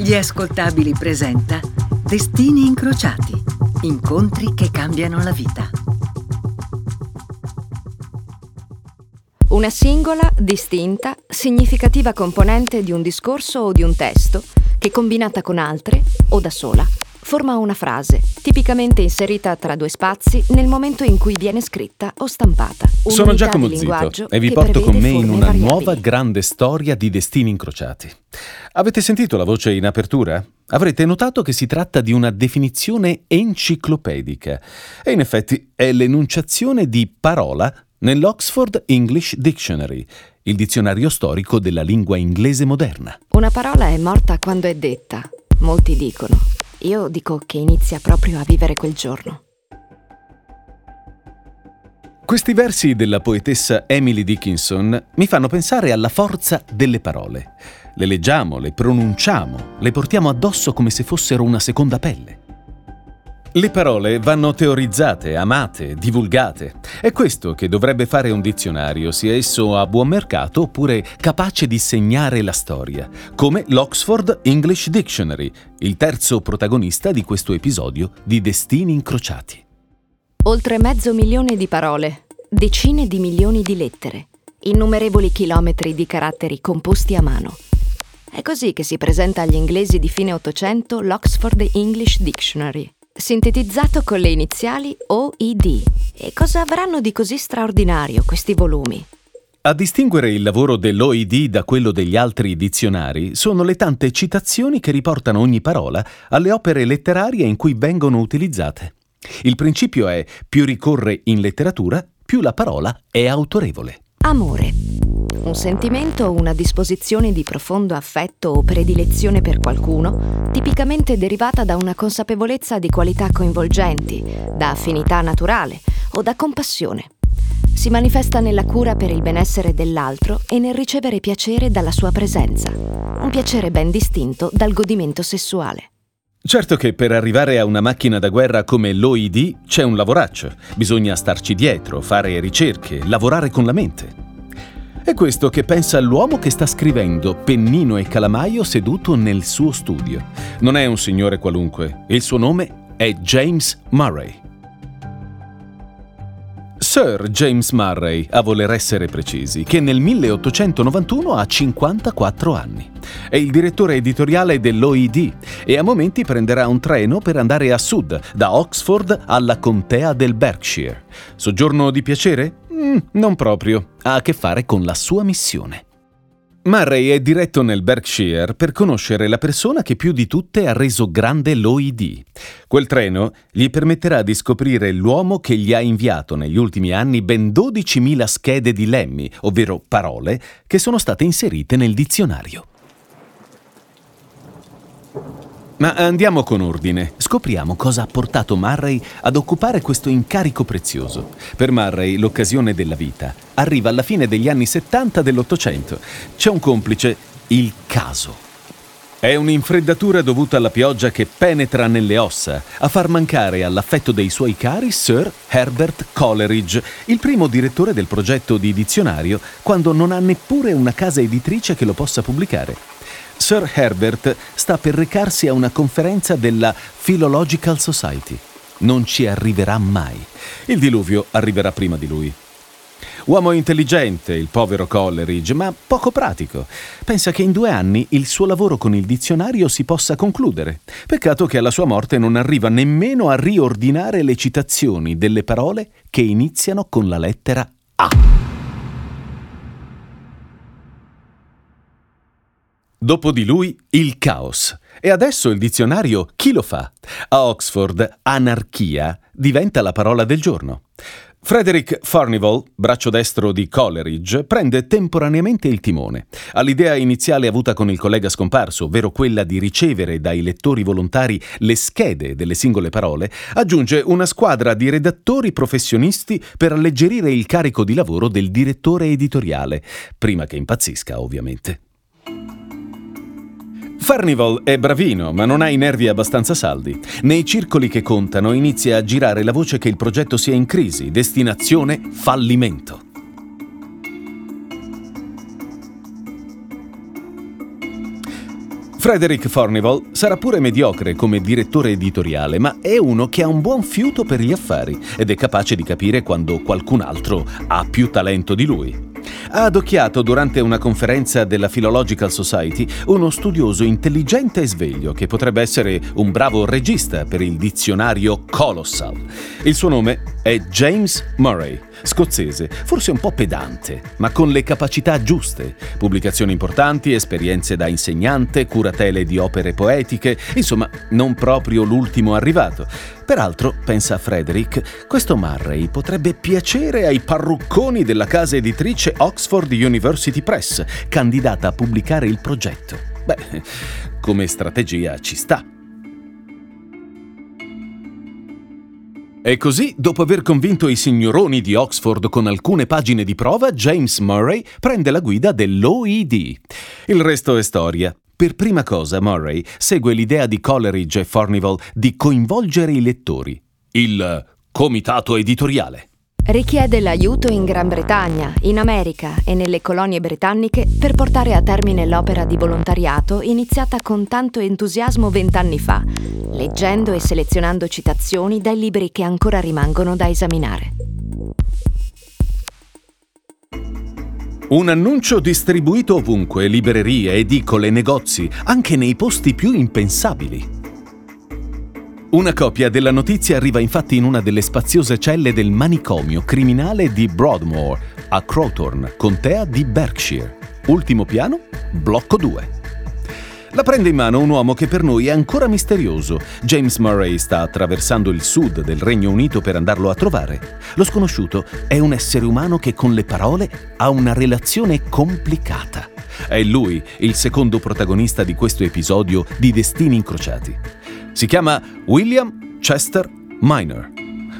Gli ascoltabili presenta Destini incrociati, incontri che cambiano la vita. Una singola, distinta, significativa componente di un discorso o di un testo che combinata con altre o da sola forma una frase, tipicamente inserita tra due spazi nel momento in cui viene scritta o stampata. Sono Un'unità Giacomo di Zito e vi porto con me in una variabili. nuova grande storia di destini incrociati. Avete sentito la voce in apertura? Avrete notato che si tratta di una definizione enciclopedica e in effetti è l'enunciazione di parola nell'Oxford English Dictionary, il dizionario storico della lingua inglese moderna. Una parola è morta quando è detta, molti dicono. Io dico che inizia proprio a vivere quel giorno. Questi versi della poetessa Emily Dickinson mi fanno pensare alla forza delle parole. Le leggiamo, le pronunciamo, le portiamo addosso come se fossero una seconda pelle. Le parole vanno teorizzate, amate, divulgate. È questo che dovrebbe fare un dizionario, sia esso a buon mercato oppure capace di segnare la storia, come l'Oxford English Dictionary, il terzo protagonista di questo episodio di Destini incrociati. Oltre mezzo milione di parole, decine di milioni di lettere, innumerevoli chilometri di caratteri composti a mano. È così che si presenta agli inglesi di fine Ottocento l'Oxford English Dictionary, sintetizzato con le iniziali OED. E cosa avranno di così straordinario questi volumi? A distinguere il lavoro dell'OID da quello degli altri dizionari sono le tante citazioni che riportano ogni parola alle opere letterarie in cui vengono utilizzate. Il principio è più ricorre in letteratura, più la parola è autorevole. Amore. Un sentimento o una disposizione di profondo affetto o predilezione per qualcuno, tipicamente derivata da una consapevolezza di qualità coinvolgenti, da affinità naturale o da compassione. Si manifesta nella cura per il benessere dell'altro e nel ricevere piacere dalla sua presenza, un piacere ben distinto dal godimento sessuale. Certo che per arrivare a una macchina da guerra come l'OID c'è un lavoraccio. Bisogna starci dietro, fare ricerche, lavorare con la mente. È questo che pensa l'uomo che sta scrivendo, pennino e calamaio seduto nel suo studio. Non è un signore qualunque, il suo nome è James Murray. Sir James Murray, a voler essere precisi, che nel 1891 ha 54 anni. È il direttore editoriale dell'OID e a momenti prenderà un treno per andare a sud, da Oxford alla contea del Berkshire. Soggiorno di piacere? Mm, non proprio. Ha a che fare con la sua missione. Murray è diretto nel Berkshire per conoscere la persona che più di tutte ha reso grande l'OID. Quel treno gli permetterà di scoprire l'uomo che gli ha inviato negli ultimi anni ben 12.000 schede di lemmi, ovvero parole, che sono state inserite nel dizionario. Ma andiamo con ordine. Scopriamo cosa ha portato Murray ad occupare questo incarico prezioso. Per Murray l'occasione della vita arriva alla fine degli anni 70 dell'Ottocento. C'è un complice, il caso. È un'infreddatura dovuta alla pioggia che penetra nelle ossa, a far mancare all'affetto dei suoi cari Sir Herbert Coleridge, il primo direttore del progetto di dizionario, quando non ha neppure una casa editrice che lo possa pubblicare. Sir Herbert sta per recarsi a una conferenza della Philological Society. Non ci arriverà mai. Il diluvio arriverà prima di lui. Uomo intelligente, il povero Coleridge, ma poco pratico. Pensa che in due anni il suo lavoro con il dizionario si possa concludere. Peccato che alla sua morte non arriva nemmeno a riordinare le citazioni delle parole che iniziano con la lettera A. Dopo di lui il caos. E adesso il dizionario chi lo fa? A Oxford anarchia diventa la parola del giorno. Frederick Furnival, braccio destro di Coleridge, prende temporaneamente il timone. All'idea iniziale avuta con il collega scomparso, ovvero quella di ricevere dai lettori volontari le schede delle singole parole, aggiunge una squadra di redattori professionisti per alleggerire il carico di lavoro del direttore editoriale, prima che impazzisca, ovviamente. Furnival è bravino, ma non ha i nervi abbastanza saldi. Nei circoli che contano inizia a girare la voce che il progetto sia in crisi, destinazione fallimento. Frederick Fornival sarà pure mediocre come direttore editoriale, ma è uno che ha un buon fiuto per gli affari ed è capace di capire quando qualcun altro ha più talento di lui. Ha adocchiato durante una conferenza della Philological Society uno studioso intelligente e sveglio che potrebbe essere un bravo regista per il dizionario Colossal. Il suo nome è James Murray, scozzese, forse un po' pedante, ma con le capacità giuste. Pubblicazioni importanti, esperienze da insegnante, curatele di opere poetiche, insomma, non proprio l'ultimo arrivato. Peraltro, pensa Frederick, questo Murray potrebbe piacere ai parrucconi della casa editrice Oxford University Press, candidata a pubblicare il progetto. Beh, come strategia ci sta. E così, dopo aver convinto i signoroni di Oxford con alcune pagine di prova, James Murray prende la guida dell'OED. Il resto è storia. Per prima cosa, Murray segue l'idea di Coleridge e Fornival di coinvolgere i lettori. Il comitato editoriale. Richiede l'aiuto in Gran Bretagna, in America e nelle colonie britanniche per portare a termine l'opera di volontariato iniziata con tanto entusiasmo vent'anni fa, leggendo e selezionando citazioni dai libri che ancora rimangono da esaminare. Un annuncio distribuito ovunque, librerie, edicole, negozi, anche nei posti più impensabili. Una copia della notizia arriva infatti in una delle spaziose celle del manicomio criminale di Broadmoor, a Crowthorne, contea di Berkshire. Ultimo piano, blocco 2. La prende in mano un uomo che per noi è ancora misterioso. James Murray sta attraversando il sud del Regno Unito per andarlo a trovare. Lo sconosciuto è un essere umano che con le parole ha una relazione complicata. È lui il secondo protagonista di questo episodio di Destini Incrociati. Si chiama William Chester Minor.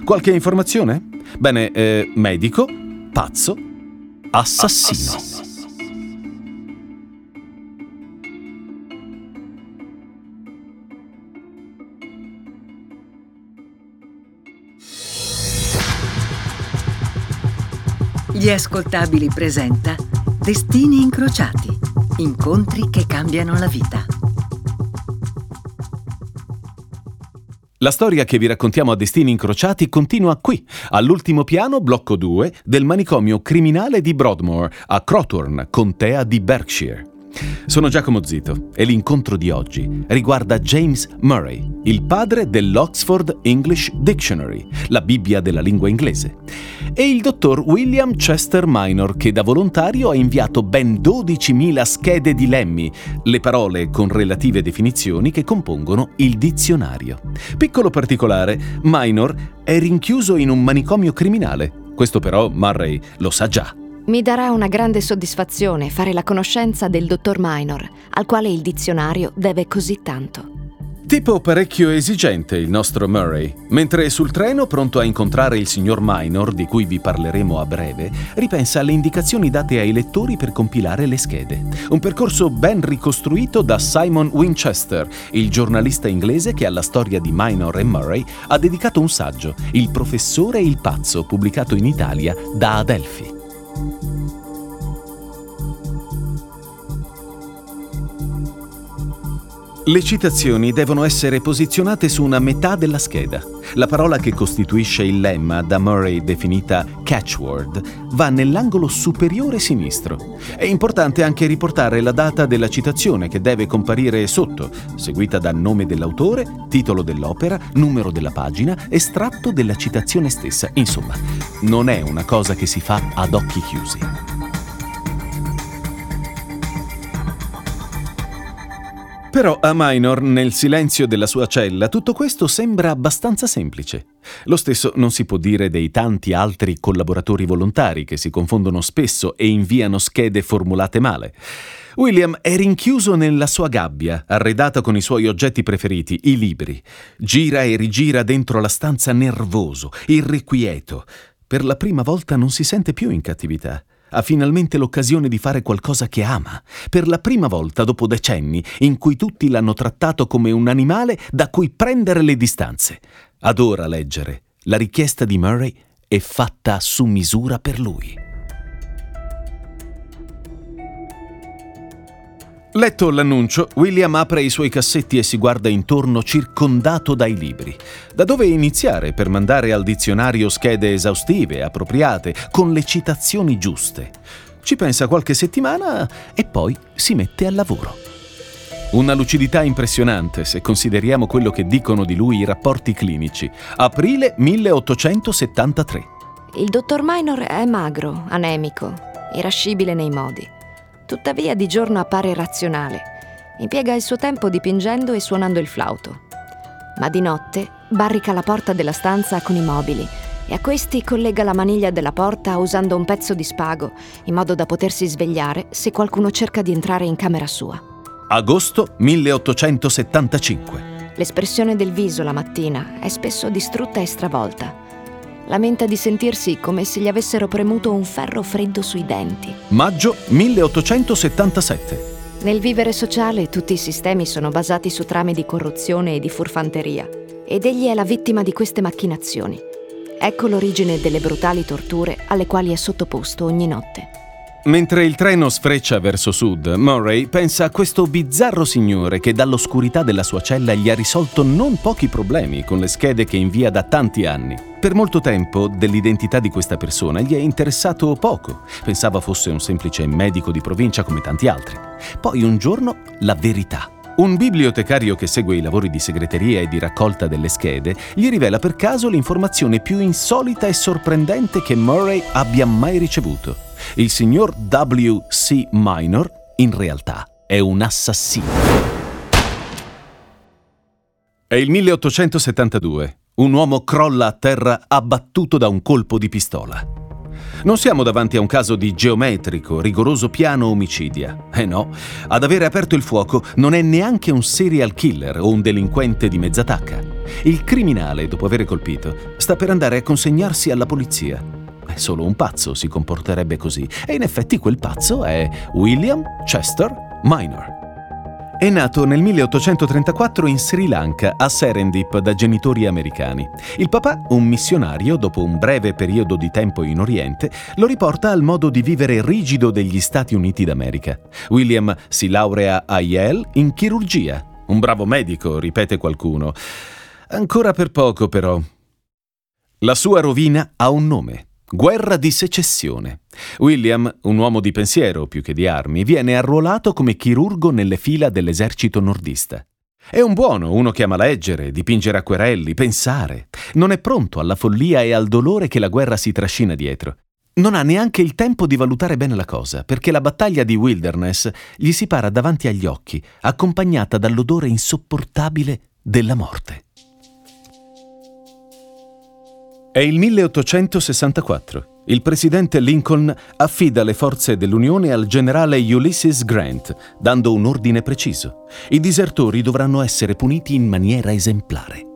Qualche informazione? Bene, eh, medico, pazzo, assassino. Gli ascoltabili presenta Destini incrociati, incontri che cambiano la vita. La storia che vi raccontiamo a Destini Incrociati continua qui, all'ultimo piano, blocco 2, del manicomio criminale di Broadmoor, a Crowthorne, contea di Berkshire. Sono Giacomo Zito e l'incontro di oggi riguarda James Murray, il padre dell'Oxford English Dictionary, la Bibbia della lingua inglese, e il dottor William Chester Minor che da volontario ha inviato ben 12.000 schede di lemmi, le parole con relative definizioni che compongono il dizionario. Piccolo particolare, Minor è rinchiuso in un manicomio criminale. Questo però Murray lo sa già. Mi darà una grande soddisfazione fare la conoscenza del dottor Minor, al quale il dizionario deve così tanto. Tipo parecchio esigente il nostro Murray. Mentre sul treno, pronto a incontrare il signor Minor, di cui vi parleremo a breve, ripensa alle indicazioni date ai lettori per compilare le schede. Un percorso ben ricostruito da Simon Winchester, il giornalista inglese che alla storia di Minor e Murray ha dedicato un saggio, Il professore e il pazzo, pubblicato in Italia da Adelphi. Thank you. Le citazioni devono essere posizionate su una metà della scheda. La parola che costituisce il lemma, da Murray definita catchword, va nell'angolo superiore sinistro. È importante anche riportare la data della citazione che deve comparire sotto, seguita dal nome dell'autore, titolo dell'opera, numero della pagina, estratto della citazione stessa. Insomma, non è una cosa che si fa ad occhi chiusi. Però a Minor, nel silenzio della sua cella, tutto questo sembra abbastanza semplice. Lo stesso non si può dire dei tanti altri collaboratori volontari che si confondono spesso e inviano schede formulate male. William è rinchiuso nella sua gabbia, arredata con i suoi oggetti preferiti, i libri. Gira e rigira dentro la stanza nervoso, irrequieto. Per la prima volta non si sente più in cattività ha finalmente l'occasione di fare qualcosa che ama, per la prima volta dopo decenni in cui tutti l'hanno trattato come un animale da cui prendere le distanze. Adora leggere. La richiesta di Murray è fatta su misura per lui. Letto l'annuncio, William apre i suoi cassetti e si guarda intorno circondato dai libri. Da dove iniziare per mandare al dizionario schede esaustive, appropriate, con le citazioni giuste? Ci pensa qualche settimana e poi si mette al lavoro. Una lucidità impressionante se consideriamo quello che dicono di lui i rapporti clinici. Aprile 1873. Il dottor Minor è magro, anemico, irascibile nei modi. Tuttavia di giorno appare razionale. Impiega il suo tempo dipingendo e suonando il flauto. Ma di notte barrica la porta della stanza con i mobili e a questi collega la maniglia della porta usando un pezzo di spago, in modo da potersi svegliare se qualcuno cerca di entrare in camera sua. Agosto 1875. L'espressione del viso la mattina è spesso distrutta e stravolta lamenta di sentirsi come se gli avessero premuto un ferro freddo sui denti. Maggio 1877. Nel vivere sociale tutti i sistemi sono basati su trame di corruzione e di furfanteria, ed egli è la vittima di queste macchinazioni. Ecco l'origine delle brutali torture alle quali è sottoposto ogni notte. Mentre il treno sfreccia verso sud, Murray pensa a questo bizzarro signore che dall'oscurità della sua cella gli ha risolto non pochi problemi con le schede che invia da tanti anni. Per molto tempo dell'identità di questa persona gli è interessato poco, pensava fosse un semplice medico di provincia come tanti altri. Poi un giorno la verità. Un bibliotecario che segue i lavori di segreteria e di raccolta delle schede gli rivela per caso l'informazione più insolita e sorprendente che Murray abbia mai ricevuto. Il signor W.C. Minor, in realtà, è un assassino. È il 1872. Un uomo crolla a terra abbattuto da un colpo di pistola. Non siamo davanti a un caso di geometrico, rigoroso piano omicidia. Eh no, ad avere aperto il fuoco non è neanche un serial killer o un delinquente di mezzatacca. Il criminale, dopo aver colpito, sta per andare a consegnarsi alla polizia. Solo un pazzo si comporterebbe così. E in effetti quel pazzo è William Chester Minor. È nato nel 1834 in Sri Lanka, a Serendip, da genitori americani. Il papà, un missionario, dopo un breve periodo di tempo in Oriente, lo riporta al modo di vivere rigido degli Stati Uniti d'America. William si laurea a Yale in chirurgia. Un bravo medico, ripete qualcuno. Ancora per poco, però. La sua rovina ha un nome. Guerra di secessione. William, un uomo di pensiero più che di armi, viene arruolato come chirurgo nelle fila dell'esercito nordista. È un buono, uno che ama leggere, dipingere acquerelli, pensare. Non è pronto alla follia e al dolore che la guerra si trascina dietro. Non ha neanche il tempo di valutare bene la cosa, perché la battaglia di Wilderness gli si para davanti agli occhi, accompagnata dall'odore insopportabile della morte. È il 1864. Il presidente Lincoln affida le forze dell'Unione al generale Ulysses Grant, dando un ordine preciso. I disertori dovranno essere puniti in maniera esemplare.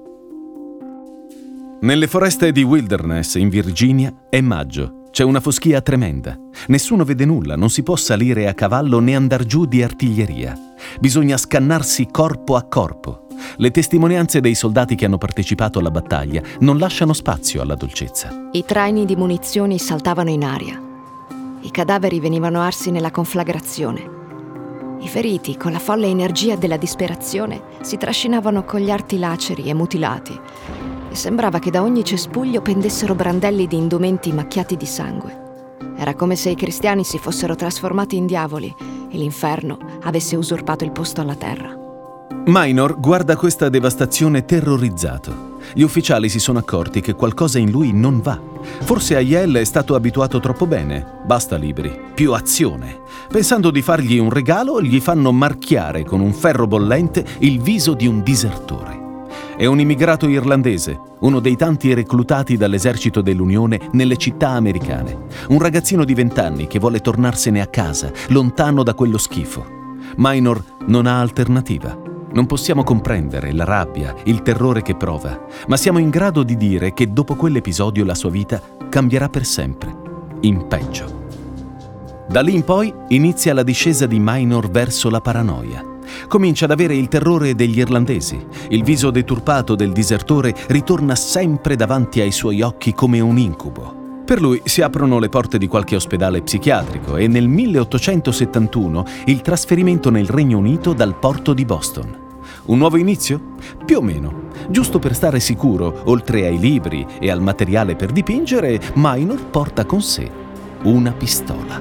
Nelle foreste di Wilderness, in Virginia, è maggio. C'è una foschia tremenda. Nessuno vede nulla, non si può salire a cavallo né andar giù di artiglieria. Bisogna scannarsi corpo a corpo. Le testimonianze dei soldati che hanno partecipato alla battaglia non lasciano spazio alla dolcezza. I traini di munizioni saltavano in aria. I cadaveri venivano arsi nella conflagrazione. I feriti, con la folle energia della disperazione, si trascinavano con gli arti laceri e mutilati. E sembrava che da ogni cespuglio pendessero brandelli di indumenti macchiati di sangue. Era come se i cristiani si fossero trasformati in diavoli e l'inferno avesse usurpato il posto alla terra. Minor guarda questa devastazione terrorizzato. Gli ufficiali si sono accorti che qualcosa in lui non va. Forse Aiel è stato abituato troppo bene. Basta libri, più azione. Pensando di fargli un regalo, gli fanno marchiare con un ferro bollente il viso di un disertore. È un immigrato irlandese, uno dei tanti reclutati dall'esercito dell'Unione nelle città americane. Un ragazzino di vent'anni che vuole tornarsene a casa, lontano da quello schifo. Minor non ha alternativa. Non possiamo comprendere la rabbia, il terrore che prova, ma siamo in grado di dire che dopo quell'episodio la sua vita cambierà per sempre, in peggio. Da lì in poi inizia la discesa di Minor verso la paranoia. Comincia ad avere il terrore degli irlandesi. Il viso deturpato del disertore ritorna sempre davanti ai suoi occhi come un incubo. Per lui si aprono le porte di qualche ospedale psichiatrico e nel 1871 il trasferimento nel Regno Unito dal porto di Boston. Un nuovo inizio? Più o meno. Giusto per stare sicuro, oltre ai libri e al materiale per dipingere, Minor porta con sé una pistola.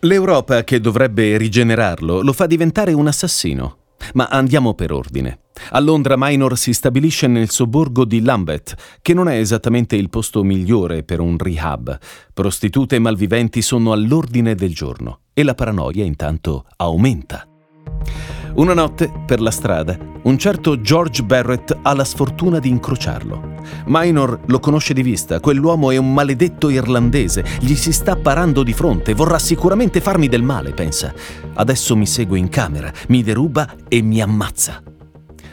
L'Europa che dovrebbe rigenerarlo lo fa diventare un assassino. Ma andiamo per ordine. A Londra Minor si stabilisce nel sobborgo di Lambeth, che non è esattamente il posto migliore per un rehab. Prostitute e malviventi sono all'ordine del giorno e la paranoia intanto aumenta. Una notte, per la strada, un certo George Barrett ha la sfortuna di incrociarlo. Minor lo conosce di vista, quell'uomo è un maledetto irlandese, gli si sta parando di fronte, vorrà sicuramente farmi del male, pensa. Adesso mi segue in camera, mi deruba e mi ammazza.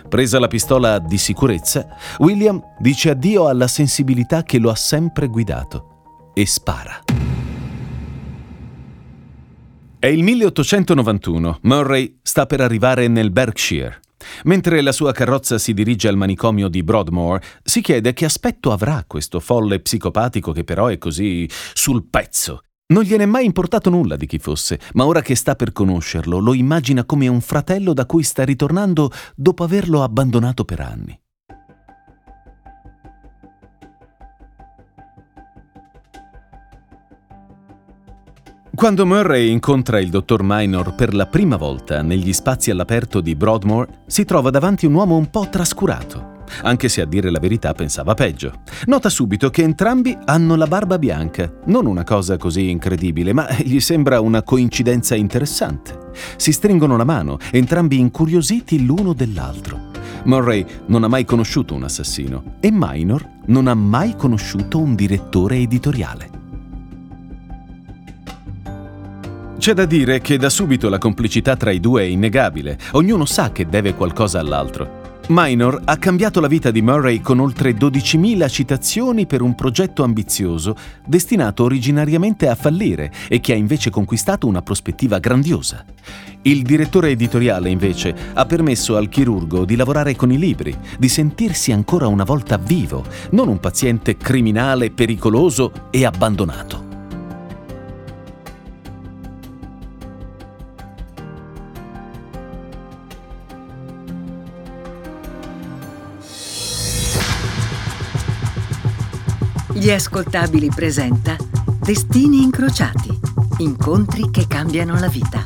Presa la pistola di sicurezza, William dice addio alla sensibilità che lo ha sempre guidato e spara. È il 1891. Murray sta per arrivare nel Berkshire. Mentre la sua carrozza si dirige al manicomio di Broadmoor, si chiede che aspetto avrà questo folle psicopatico che però è così sul pezzo. Non gliene è mai importato nulla di chi fosse, ma ora che sta per conoscerlo, lo immagina come un fratello da cui sta ritornando dopo averlo abbandonato per anni. Quando Murray incontra il dottor Minor per la prima volta negli spazi all'aperto di Broadmoor, si trova davanti un uomo un po' trascurato anche se a dire la verità pensava peggio. Nota subito che entrambi hanno la barba bianca, non una cosa così incredibile, ma gli sembra una coincidenza interessante. Si stringono la mano, entrambi incuriositi l'uno dell'altro. Murray non ha mai conosciuto un assassino e Minor non ha mai conosciuto un direttore editoriale. C'è da dire che da subito la complicità tra i due è innegabile, ognuno sa che deve qualcosa all'altro. Minor ha cambiato la vita di Murray con oltre 12.000 citazioni per un progetto ambizioso destinato originariamente a fallire e che ha invece conquistato una prospettiva grandiosa. Il direttore editoriale, invece, ha permesso al chirurgo di lavorare con i libri, di sentirsi ancora una volta vivo, non un paziente criminale, pericoloso e abbandonato. Gli ascoltabili presenta Destini incrociati, incontri che cambiano la vita.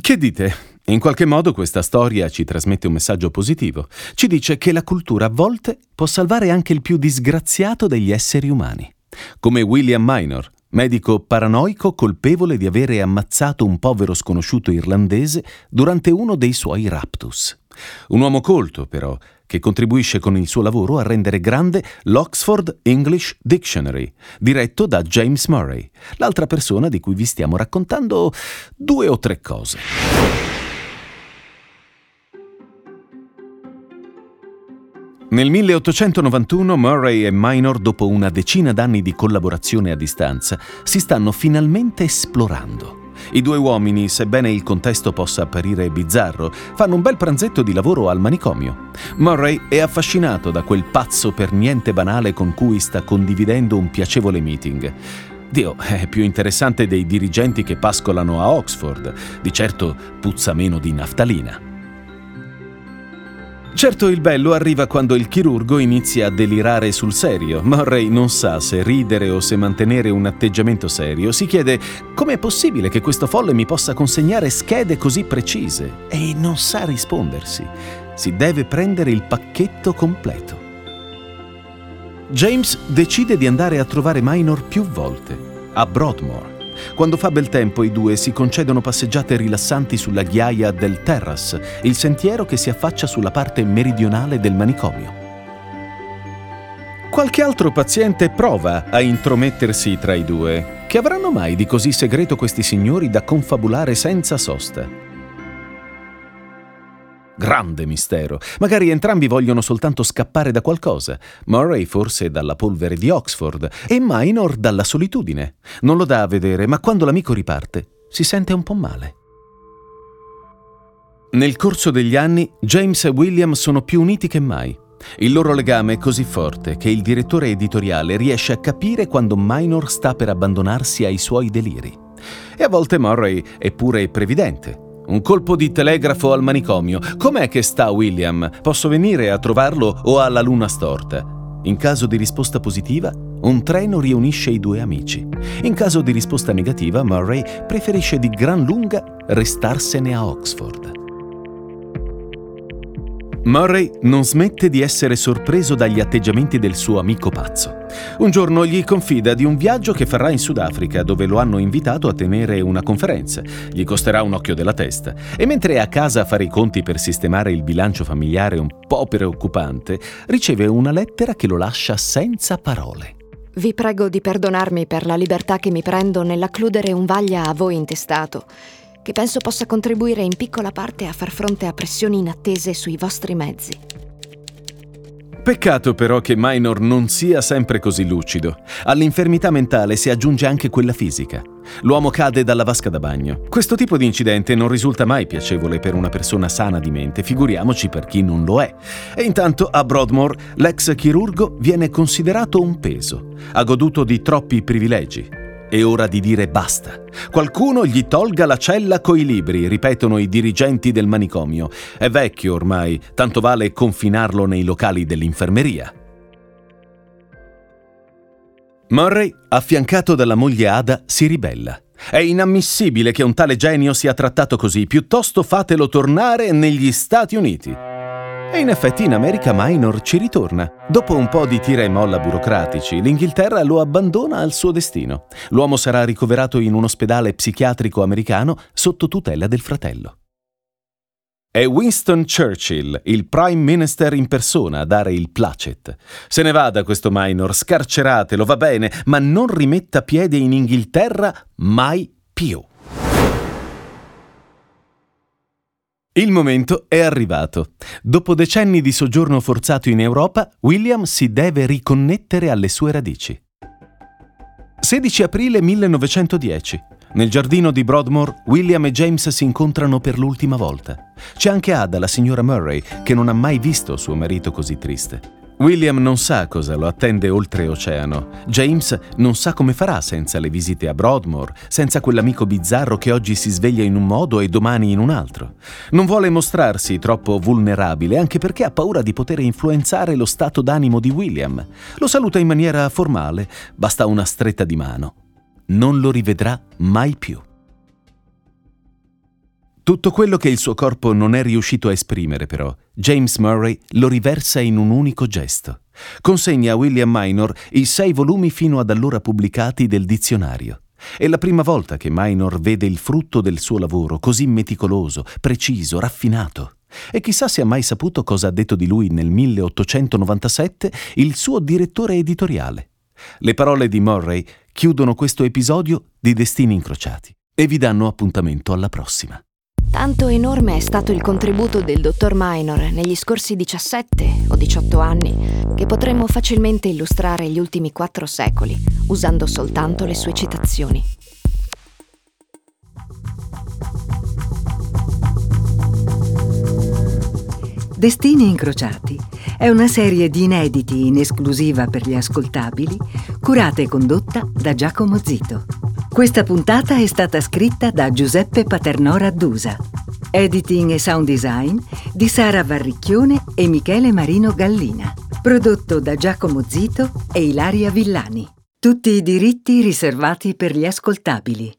Che dite? In qualche modo questa storia ci trasmette un messaggio positivo. Ci dice che la cultura a volte può salvare anche il più disgraziato degli esseri umani. Come William Minor, medico paranoico colpevole di avere ammazzato un povero sconosciuto irlandese durante uno dei suoi raptus. Un uomo colto, però, che contribuisce con il suo lavoro a rendere grande l'Oxford English Dictionary, diretto da James Murray, l'altra persona di cui vi stiamo raccontando due o tre cose. Nel 1891 Murray e Minor, dopo una decina d'anni di collaborazione a distanza, si stanno finalmente esplorando. I due uomini, sebbene il contesto possa apparire bizzarro, fanno un bel pranzetto di lavoro al manicomio. Murray è affascinato da quel pazzo per niente banale con cui sta condividendo un piacevole meeting. Dio, è più interessante dei dirigenti che pascolano a Oxford. Di certo puzza meno di naftalina. Certo il bello arriva quando il chirurgo inizia a delirare sul serio. Murray non sa se ridere o se mantenere un atteggiamento serio. Si chiede com'è possibile che questo folle mi possa consegnare schede così precise e non sa rispondersi. Si deve prendere il pacchetto completo. James decide di andare a trovare Minor più volte, a Broadmoor. Quando fa bel tempo i due si concedono passeggiate rilassanti sulla ghiaia del Terrace, il sentiero che si affaccia sulla parte meridionale del manicomio. Qualche altro paziente prova a intromettersi tra i due. Che avranno mai di così segreto questi signori da confabulare senza sosta? Grande mistero. Magari entrambi vogliono soltanto scappare da qualcosa. Murray forse dalla polvere di Oxford e Minor dalla solitudine. Non lo dà a vedere, ma quando l'amico riparte si sente un po' male. Nel corso degli anni, James e William sono più uniti che mai. Il loro legame è così forte che il direttore editoriale riesce a capire quando Minor sta per abbandonarsi ai suoi deliri. E a volte Murray è pure previdente. Un colpo di telegrafo al manicomio. Com'è che sta William? Posso venire a trovarlo o ha la luna storta? In caso di risposta positiva, un treno riunisce i due amici. In caso di risposta negativa, Murray preferisce di gran lunga restarsene a Oxford. Murray non smette di essere sorpreso dagli atteggiamenti del suo amico pazzo. Un giorno gli confida di un viaggio che farà in Sudafrica, dove lo hanno invitato a tenere una conferenza. Gli costerà un occhio della testa. E mentre è a casa a fare i conti per sistemare il bilancio familiare un po' preoccupante, riceve una lettera che lo lascia senza parole. Vi prego di perdonarmi per la libertà che mi prendo nell'accludere un vaglia a voi intestato che penso possa contribuire in piccola parte a far fronte a pressioni inattese sui vostri mezzi. Peccato però che Minor non sia sempre così lucido. All'infermità mentale si aggiunge anche quella fisica. L'uomo cade dalla vasca da bagno. Questo tipo di incidente non risulta mai piacevole per una persona sana di mente, figuriamoci per chi non lo è. E intanto a Broadmoor l'ex chirurgo viene considerato un peso. Ha goduto di troppi privilegi. È ora di dire basta. Qualcuno gli tolga la cella coi libri, ripetono i dirigenti del manicomio. È vecchio ormai, tanto vale confinarlo nei locali dell'infermeria. Murray, affiancato dalla moglie Ada, si ribella. È inammissibile che un tale genio sia trattato così, piuttosto fatelo tornare negli Stati Uniti. E in effetti in America Minor ci ritorna. Dopo un po' di tira e molla burocratici, l'Inghilterra lo abbandona al suo destino. L'uomo sarà ricoverato in un ospedale psichiatrico americano sotto tutela del fratello. È Winston Churchill, il Prime Minister in persona, a dare il placet. Se ne vada questo minor, scarceratelo, va bene, ma non rimetta piede in Inghilterra mai più. Il momento è arrivato. Dopo decenni di soggiorno forzato in Europa, William si deve riconnettere alle sue radici. 16 aprile 1910. Nel giardino di Broadmoor, William e James si incontrano per l'ultima volta. C'è anche Ada, la signora Murray, che non ha mai visto suo marito così triste. William non sa cosa lo attende oltreoceano. James non sa come farà senza le visite a Broadmoor, senza quell'amico bizzarro che oggi si sveglia in un modo e domani in un altro. Non vuole mostrarsi troppo vulnerabile, anche perché ha paura di poter influenzare lo stato d'animo di William. Lo saluta in maniera formale, basta una stretta di mano. Non lo rivedrà mai più. Tutto quello che il suo corpo non è riuscito a esprimere, però, James Murray lo riversa in un unico gesto. Consegna a William Minor i sei volumi fino ad allora pubblicati del dizionario. È la prima volta che Minor vede il frutto del suo lavoro così meticoloso, preciso, raffinato. E chissà se ha mai saputo cosa ha detto di lui nel 1897 il suo direttore editoriale. Le parole di Murray chiudono questo episodio di Destini Incrociati e vi danno appuntamento alla prossima. Tanto enorme è stato il contributo del dottor Minor negli scorsi 17 o 18 anni che potremmo facilmente illustrare gli ultimi quattro secoli usando soltanto le sue citazioni. Destini incrociati è una serie di inediti in esclusiva per gli ascoltabili, curata e condotta da Giacomo Zito. Questa puntata è stata scritta da Giuseppe Paternò Raddusa. Editing e sound design di Sara Varricchione e Michele Marino Gallina. Prodotto da Giacomo Zito e Ilaria Villani. Tutti i diritti riservati per gli ascoltabili.